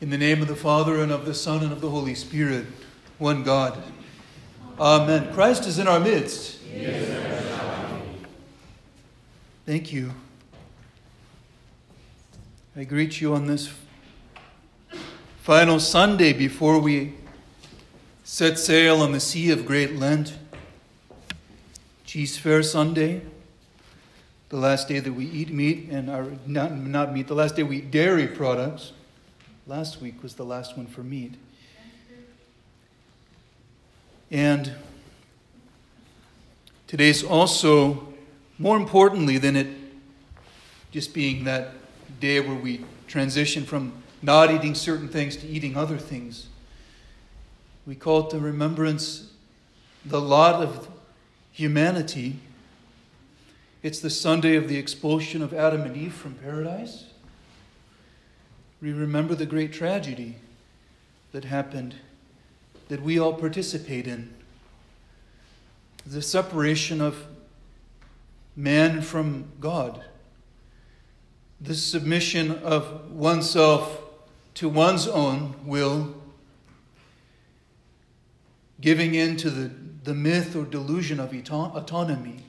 In the name of the Father, and of the Son, and of the Holy Spirit, one God. Amen. Christ is in our midst. Thank you. I greet you on this final Sunday before we set sail on the sea of Great Lent. Cheesefare Sunday, the last day that we eat meat and are not, not meat, the last day we eat dairy products. Last week was the last one for meat. And today's also, more importantly than it just being that day where we transition from not eating certain things to eating other things, we call it the remembrance, the lot of humanity. It's the Sunday of the expulsion of Adam and Eve from paradise. We remember the great tragedy that happened that we all participate in. The separation of man from God, the submission of oneself to one's own will, giving in to the, the myth or delusion of autonomy,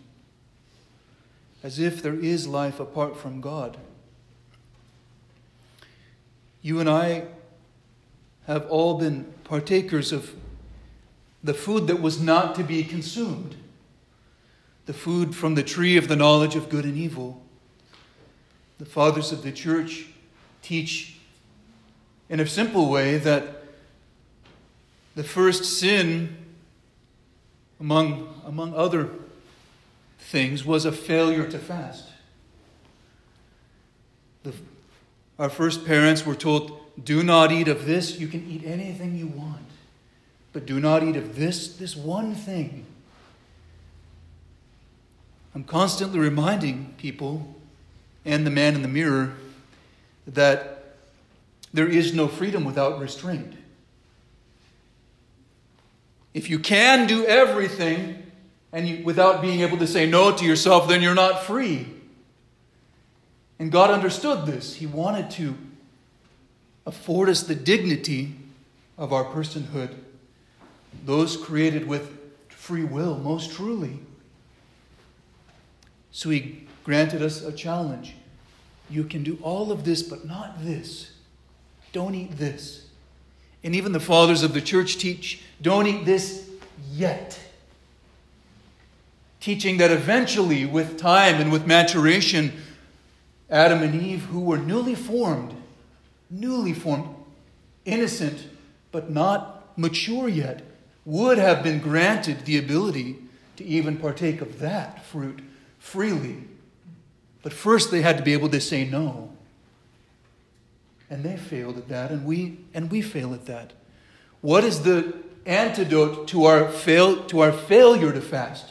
as if there is life apart from God. You and I have all been partakers of the food that was not to be consumed, the food from the tree of the knowledge of good and evil. The fathers of the church teach in a simple way that the first sin, among, among other things, was a failure to fast. The, our first parents were told, Do not eat of this. You can eat anything you want, but do not eat of this, this one thing. I'm constantly reminding people and the man in the mirror that there is no freedom without restraint. If you can do everything and you, without being able to say no to yourself, then you're not free. And God understood this. He wanted to afford us the dignity of our personhood, those created with free will, most truly. So He granted us a challenge. You can do all of this, but not this. Don't eat this. And even the fathers of the church teach don't eat this yet. Teaching that eventually, with time and with maturation, Adam and Eve, who were newly formed, newly formed, innocent, but not mature yet, would have been granted the ability to even partake of that fruit freely. But first they had to be able to say no. And they failed at that, and we and we fail at that. What is the antidote to our fail to our failure to fast?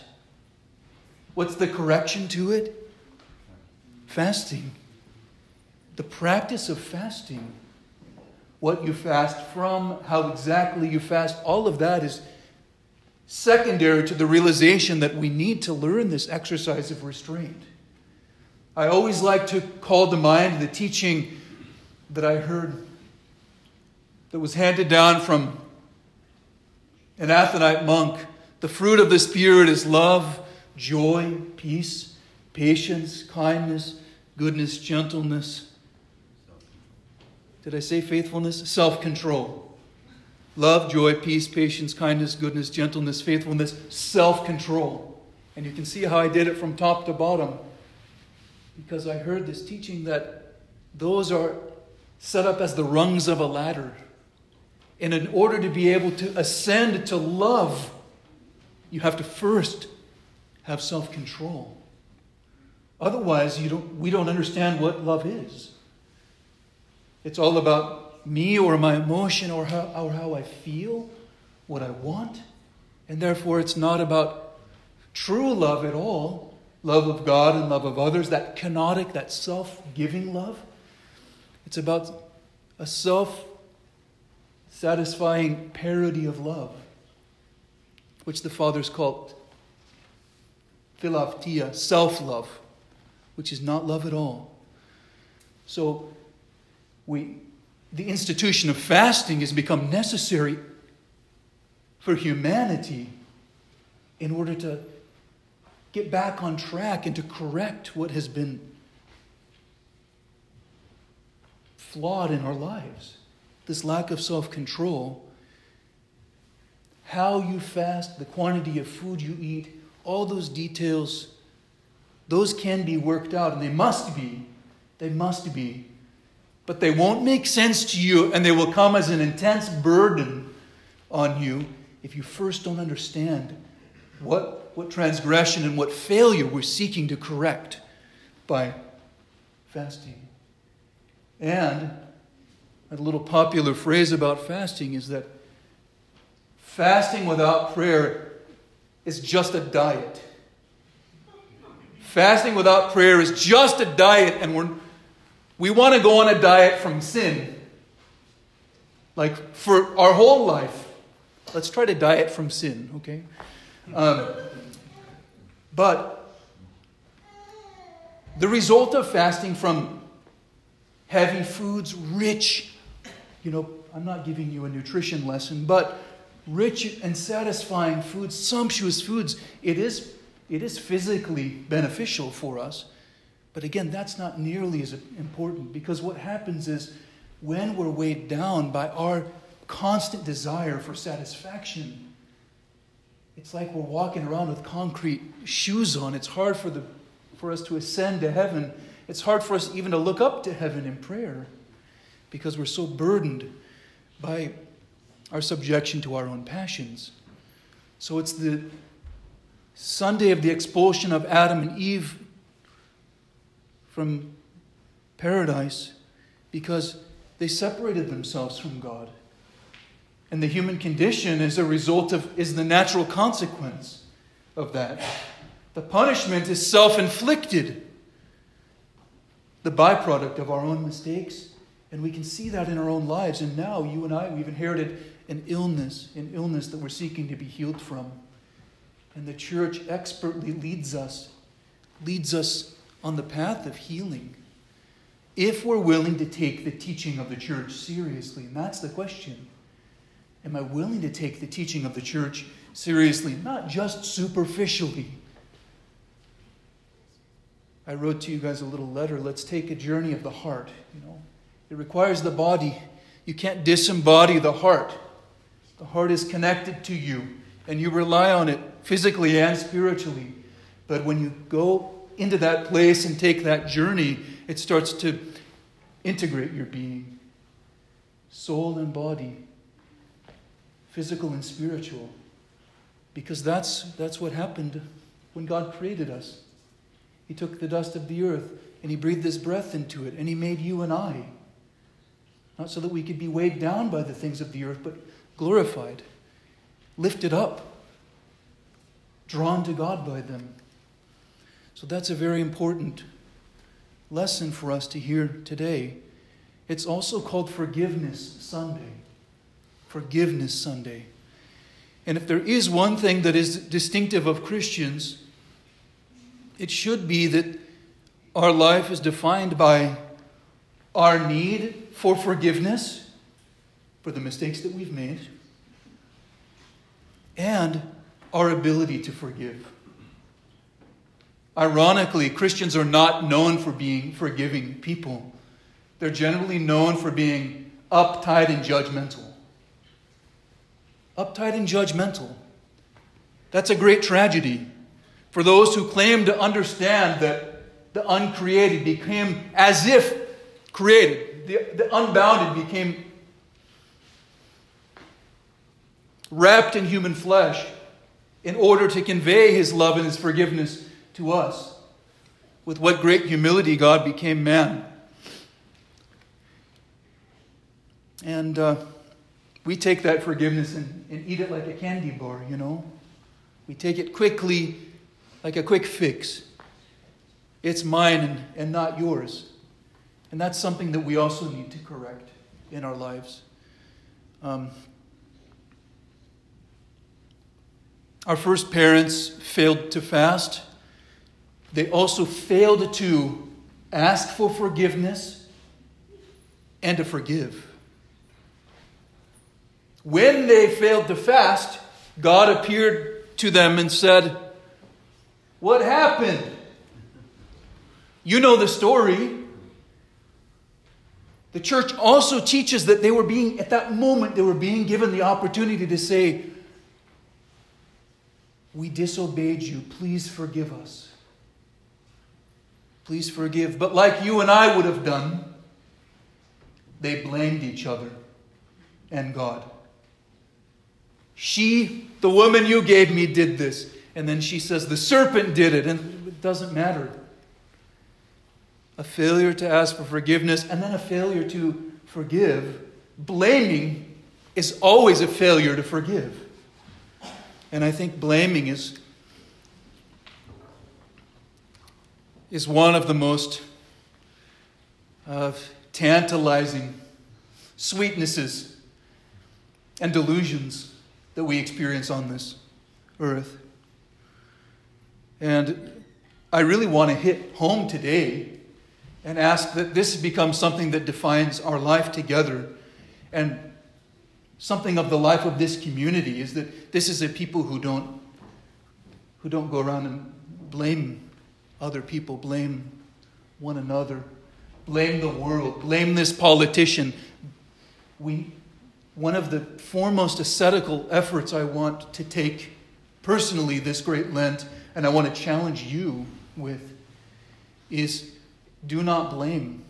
What's the correction to it? Fasting. The practice of fasting. What you fast from, how exactly you fast, all of that is secondary to the realization that we need to learn this exercise of restraint. I always like to call to mind the teaching that I heard that was handed down from an Athonite monk. The fruit of the Spirit is love, joy, peace, patience, kindness, goodness, gentleness. Did I say faithfulness? Self control. Love, joy, peace, patience, kindness, goodness, gentleness, faithfulness, self control. And you can see how I did it from top to bottom because I heard this teaching that those are set up as the rungs of a ladder. And in order to be able to ascend to love, you have to first have self control. Otherwise, you don't, we don't understand what love is. It's all about me or my emotion or how, or how I feel, what I want. And therefore, it's not about true love at all love of God and love of others, that kenotic, that self giving love. It's about a self satisfying parody of love, which the fathers called philautia, self love, which is not love at all. So we the institution of fasting has become necessary for humanity in order to get back on track and to correct what has been flawed in our lives. This lack of self control. How you fast, the quantity of food you eat, all those details, those can be worked out, and they must be. They must be. But they won't make sense to you, and they will come as an intense burden on you if you first don't understand what, what transgression and what failure we're seeking to correct by fasting. And a little popular phrase about fasting is that fasting without prayer is just a diet. Fasting without prayer is just a diet, and we're, we want to go on a diet from sin. Like for our whole life. Let's try to diet from sin, okay? Um, but the result of fasting from heavy foods, rich, you know, I'm not giving you a nutrition lesson, but rich and satisfying foods, sumptuous foods, it is, it is physically beneficial for us. But again, that's not nearly as important because what happens is when we're weighed down by our constant desire for satisfaction, it's like we're walking around with concrete shoes on. It's hard for, the, for us to ascend to heaven. It's hard for us even to look up to heaven in prayer because we're so burdened by our subjection to our own passions. So it's the Sunday of the expulsion of Adam and Eve from paradise because they separated themselves from God. And the human condition is a result of, is the natural consequence of that. The punishment is self inflicted, the byproduct of our own mistakes. And we can see that in our own lives. And now, you and I, we've inherited an illness, an illness that we're seeking to be healed from. And the church expertly leads us, leads us on the path of healing. If we're willing to take the teaching of the church seriously, and that's the question. Am I willing to take the teaching of the church seriously, not just superficially? I wrote to you guys a little letter. Let's take a journey of the heart. You know, it requires the body. You can't disembody the heart. The heart is connected to you, and you rely on it physically and spiritually. But when you go into that place and take that journey, it starts to integrate your being, soul and body physical and spiritual. Because that's, that's what happened when God created us. He took the dust of the earth and He breathed His breath into it, and He made you and I. Not so that we could be weighed down by the things of the earth, but glorified, lifted up, drawn to God by them. So that's a very important lesson for us to hear today. It's also called Forgiveness Sunday. Forgiveness Sunday. And if there is one thing that is distinctive of Christians, it should be that our life is defined by our need for forgiveness for the mistakes that we've made and our ability to forgive. Ironically, Christians are not known for being forgiving people. They're generally known for being uptight and judgmental uptight and judgmental. That's a great tragedy for those who claim to understand that the uncreated became as if created, the, the unbounded became wrapped in human flesh in order to convey his love and his forgiveness to us. With what great humility God became man. And uh, we take that forgiveness and, and eat it like a candy bar, you know. We take it quickly, like a quick fix. It's mine and, and not yours. And that's something that we also need to correct in our lives. Um, our first parents failed to fast. They also failed to ask for forgiveness and to forgive. When they failed to fast, God appeared to them and said, What happened? You know the story. The church also teaches that they were being, at that moment, they were being given the opportunity to say, We disobeyed you. Please forgive us. Please forgive. But like you and I would have done, they blamed each other and God. She, the woman you gave me, did this. And then she says, The serpent did it. And it doesn't matter. A failure to ask for forgiveness and then a failure to forgive. Blaming is always a failure to forgive. And I think blaming is, is one of the most uh, tantalizing sweetnesses and delusions that we experience on this earth. And I really want to hit home today and ask that this becomes something that defines our life together and something of the life of this community is that this is a people who don't who don't go around and blame other people blame one another blame the world blame this politician we one of the foremost ascetical efforts I want to take personally this great Lent, and I want to challenge you with, is do not blame.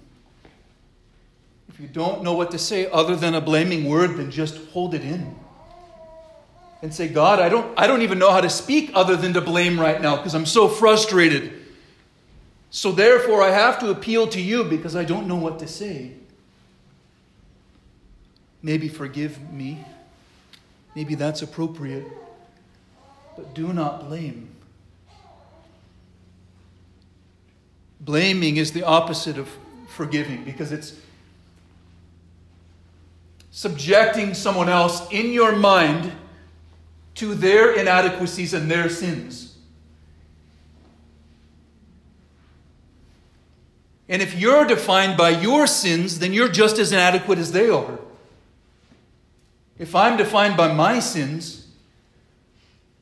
You don't know what to say other than a blaming word, then just hold it in. And say, God, I don't, I don't even know how to speak other than to blame right now because I'm so frustrated. So therefore, I have to appeal to you because I don't know what to say. Maybe forgive me. Maybe that's appropriate. But do not blame. Blaming is the opposite of forgiving because it's subjecting someone else in your mind to their inadequacies and their sins. And if you're defined by your sins, then you're just as inadequate as they are. If I'm defined by my sins,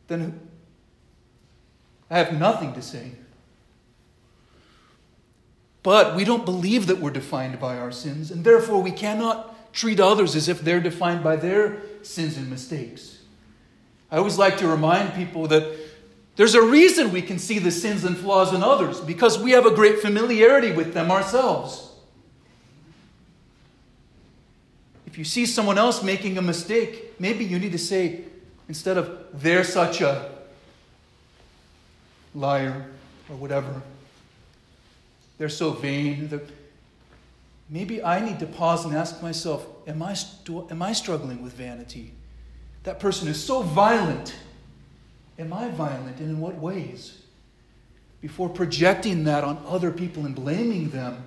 then I have nothing to say. But we don't believe that we're defined by our sins, and therefore we cannot treat others as if they're defined by their sins and mistakes. I always like to remind people that there's a reason we can see the sins and flaws in others, because we have a great familiarity with them ourselves. If you see someone else making a mistake, maybe you need to say, instead of, they're such a liar or whatever, they're so vain. They're... Maybe I need to pause and ask myself, am I, st- am I struggling with vanity? That person is so violent. Am I violent and in what ways? Before projecting that on other people and blaming them,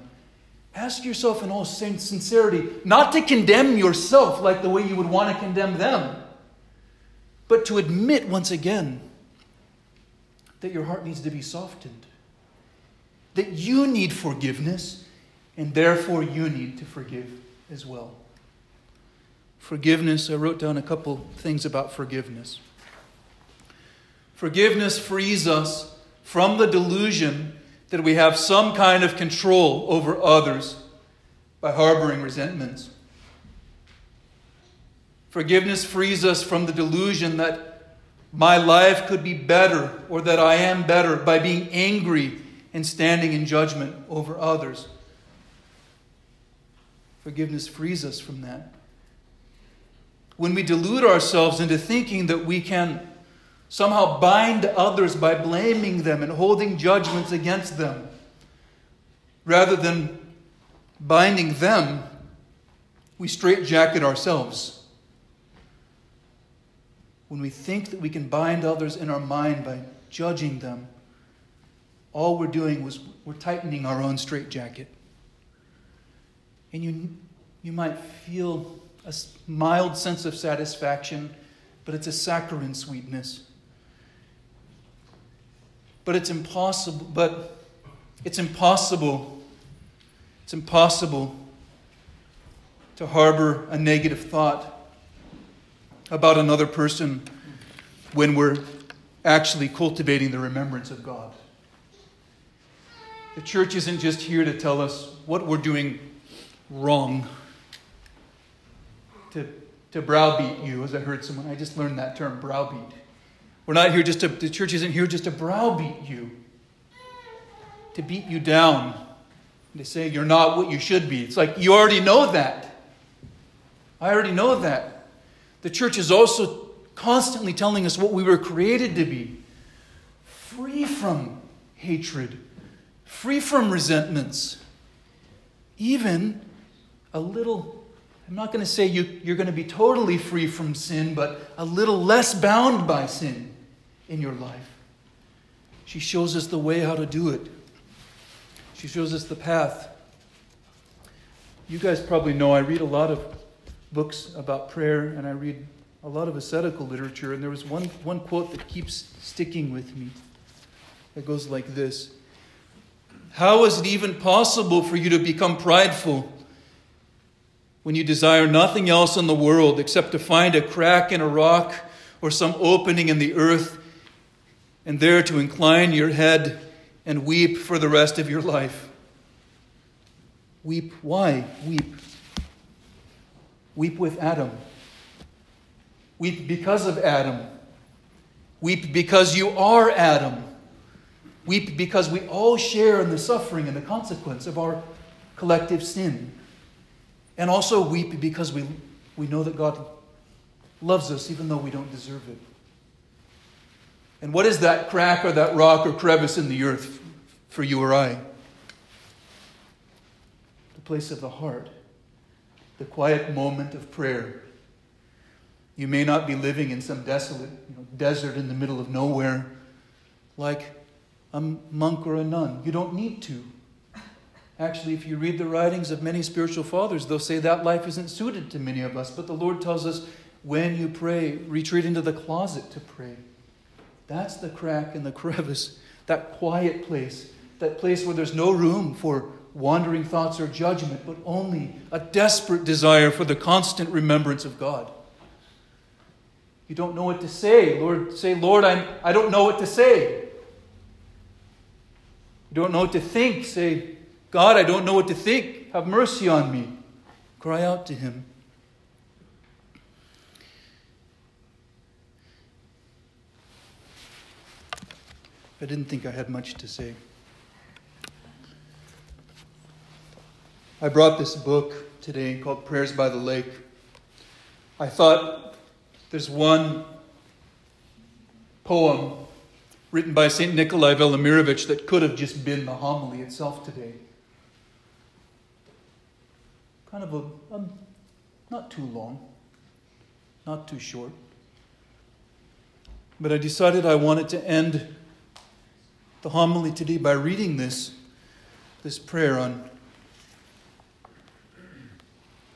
Ask yourself in all sincerity not to condemn yourself like the way you would want to condemn them, but to admit once again that your heart needs to be softened, that you need forgiveness, and therefore you need to forgive as well. Forgiveness, I wrote down a couple things about forgiveness. Forgiveness frees us from the delusion that we have some kind of control over others by harboring resentments. Forgiveness frees us from the delusion that my life could be better or that I am better by being angry and standing in judgment over others. Forgiveness frees us from that. When we delude ourselves into thinking that we can somehow bind others by blaming them and holding judgments against them. Rather than binding them, we straitjacket ourselves. When we think that we can bind others in our mind by judging them, all we're doing was we're tightening our own straitjacket. And you, you might feel a mild sense of satisfaction, but it's a saccharine sweetness. But it's impossible, but it's impossible. It's impossible to harbor a negative thought about another person when we're actually cultivating the remembrance of God. The church isn't just here to tell us what we're doing wrong, to, to browbeat you, as I heard someone, I just learned that term, browbeat. We're not here just to, the church isn't here just to browbeat you, to beat you down, to say you're not what you should be. It's like you already know that. I already know that. The church is also constantly telling us what we were created to be free from hatred, free from resentments, even a little. I'm not going to say you, you're going to be totally free from sin, but a little less bound by sin in your life. She shows us the way how to do it. She shows us the path. You guys probably know I read a lot of books about prayer and I read a lot of ascetical literature, and there was one, one quote that keeps sticking with me. It goes like this How is it even possible for you to become prideful when you desire nothing else in the world except to find a crack in a rock or some opening in the earth and there to incline your head and weep for the rest of your life? Weep. Why weep? Weep with Adam. Weep because of Adam. Weep because you are Adam. Weep because we all share in the suffering and the consequence of our collective sin. And also weep because we, we know that God loves us even though we don't deserve it. And what is that crack or that rock or crevice in the earth for you or I? The place of the heart the quiet moment of prayer. You may not be living in some desolate you know, desert in the middle of nowhere like a monk or a nun. You don't need to. Actually, if you read the writings of many spiritual fathers, they'll say that life isn't suited to many of us. But the Lord tells us when you pray, retreat into the closet to pray. That's the crack in the crevice, that quiet place, that place where there's no room for wandering thoughts or judgment, but only a desperate desire for the constant remembrance of God. You don't know what to say. Lord, say, Lord, I'm, I don't know what to say. You don't know what to think. Say, God, I don't know what to think. Have mercy on me. Cry out to Him. I didn't think I had much to say. I brought this book today called Prayers by the Lake. I thought there's one poem written by St. Nikolai Velimirovich that could have just been the homily itself today. Kind of a, um, not too long, not too short. But I decided I wanted to end the homily today by reading this, this prayer on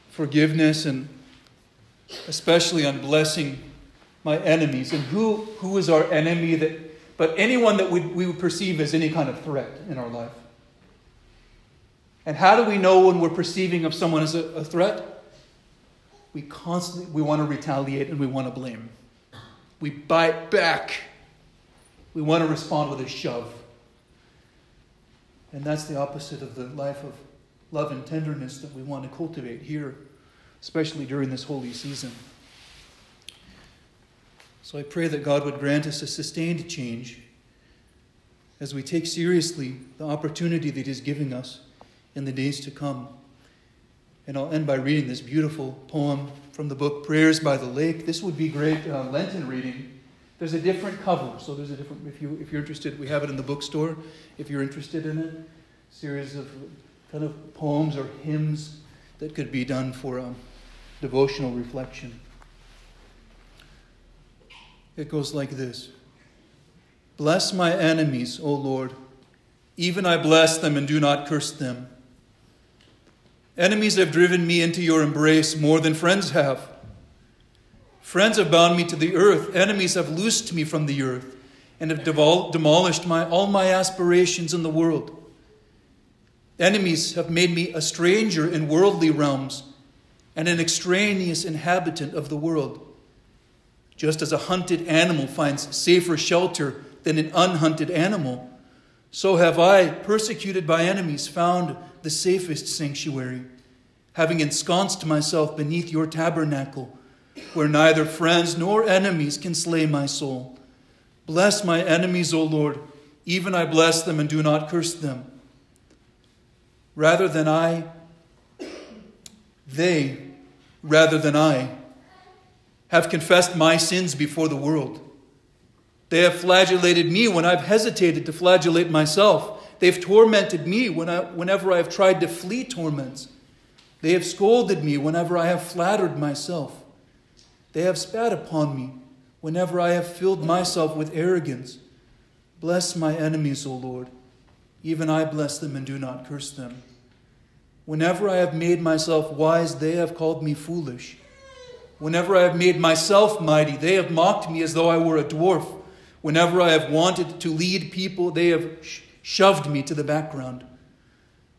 forgiveness and especially on blessing my enemies. And who, who is our enemy that, but anyone that we, we would perceive as any kind of threat in our life? And how do we know when we're perceiving of someone as a, a threat? We constantly we want to retaliate and we want to blame. We bite back. We want to respond with a shove. And that's the opposite of the life of love and tenderness that we want to cultivate here, especially during this holy season. So I pray that God would grant us a sustained change as we take seriously the opportunity that He's giving us in the days to come. And I'll end by reading this beautiful poem from the book Prayers by the Lake. This would be great uh, Lenten reading. There's a different cover, so there's a different. If you if you're interested, we have it in the bookstore. If you're interested in it, series of kind of poems or hymns that could be done for a devotional reflection. It goes like this Bless my enemies, O Lord. Even I bless them and do not curse them. Enemies have driven me into your embrace more than friends have. Friends have bound me to the earth. Enemies have loosed me from the earth and have demolished my, all my aspirations in the world. Enemies have made me a stranger in worldly realms and an extraneous inhabitant of the world. Just as a hunted animal finds safer shelter than an unhunted animal, so have I, persecuted by enemies, found the safest sanctuary, having ensconced myself beneath your tabernacle, where neither friends nor enemies can slay my soul. Bless my enemies, O Lord, even I bless them and do not curse them. Rather than I, they, rather than I, have confessed my sins before the world. They have flagellated me when I've hesitated to flagellate myself. They've tormented me when I, whenever I have tried to flee torments. They have scolded me whenever I have flattered myself. They have spat upon me whenever I have filled myself with arrogance. Bless my enemies, O Lord. Even I bless them and do not curse them. Whenever I have made myself wise, they have called me foolish. Whenever I have made myself mighty, they have mocked me as though I were a dwarf. Whenever I have wanted to lead people, they have sh- shoved me to the background.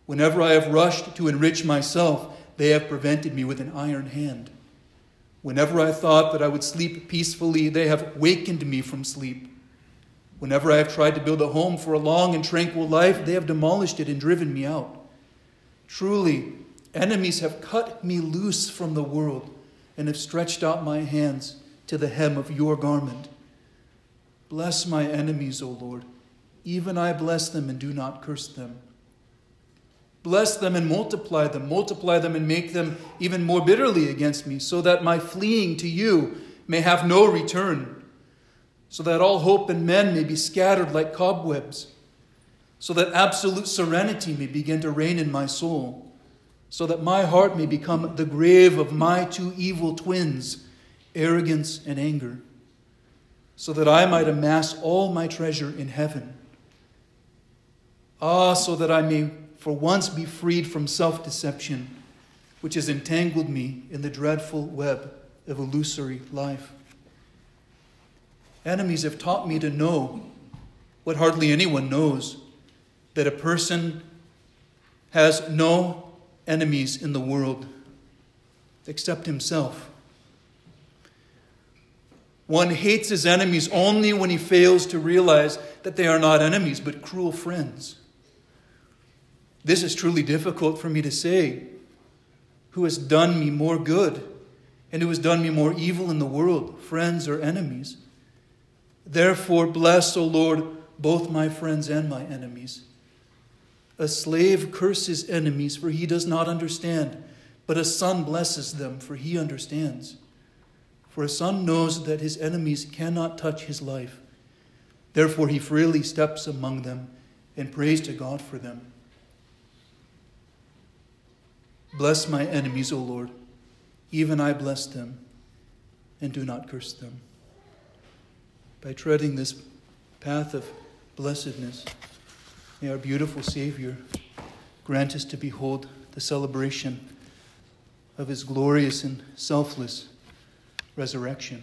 Whenever I have rushed to enrich myself, they have prevented me with an iron hand. Whenever I thought that I would sleep peacefully, they have wakened me from sleep. Whenever I have tried to build a home for a long and tranquil life, they have demolished it and driven me out. Truly, enemies have cut me loose from the world and have stretched out my hands to the hem of your garment. Bless my enemies, O Lord. Even I bless them and do not curse them. Bless them and multiply them, multiply them and make them even more bitterly against me, so that my fleeing to you may have no return, so that all hope in men may be scattered like cobwebs, so that absolute serenity may begin to reign in my soul so that my heart may become the grave of my two evil twins, arrogance and anger, so that I might amass all my treasure in heaven. Ah, so that I may for once be freed from self deception, which has entangled me in the dreadful web of illusory life. Enemies have taught me to know what hardly anyone knows that a person has no enemies in the world except himself. One hates his enemies only when he fails to realize that they are not enemies but cruel friends. This is truly difficult for me to say. Who has done me more good and who has done me more evil in the world, friends or enemies? Therefore, bless, O Lord, both my friends and my enemies. A slave curses enemies, for he does not understand, but a son blesses them, for he understands. For a son knows that his enemies cannot touch his life. Therefore, he freely steps among them and prays to God for them. Bless my enemies, O Lord. Even I bless them, and do not curse them. By treading this path of blessedness, May our beautiful Savior grant us to behold the celebration of his glorious and selfless resurrection,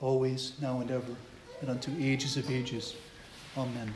always, now, and ever, and unto ages of ages. Amen.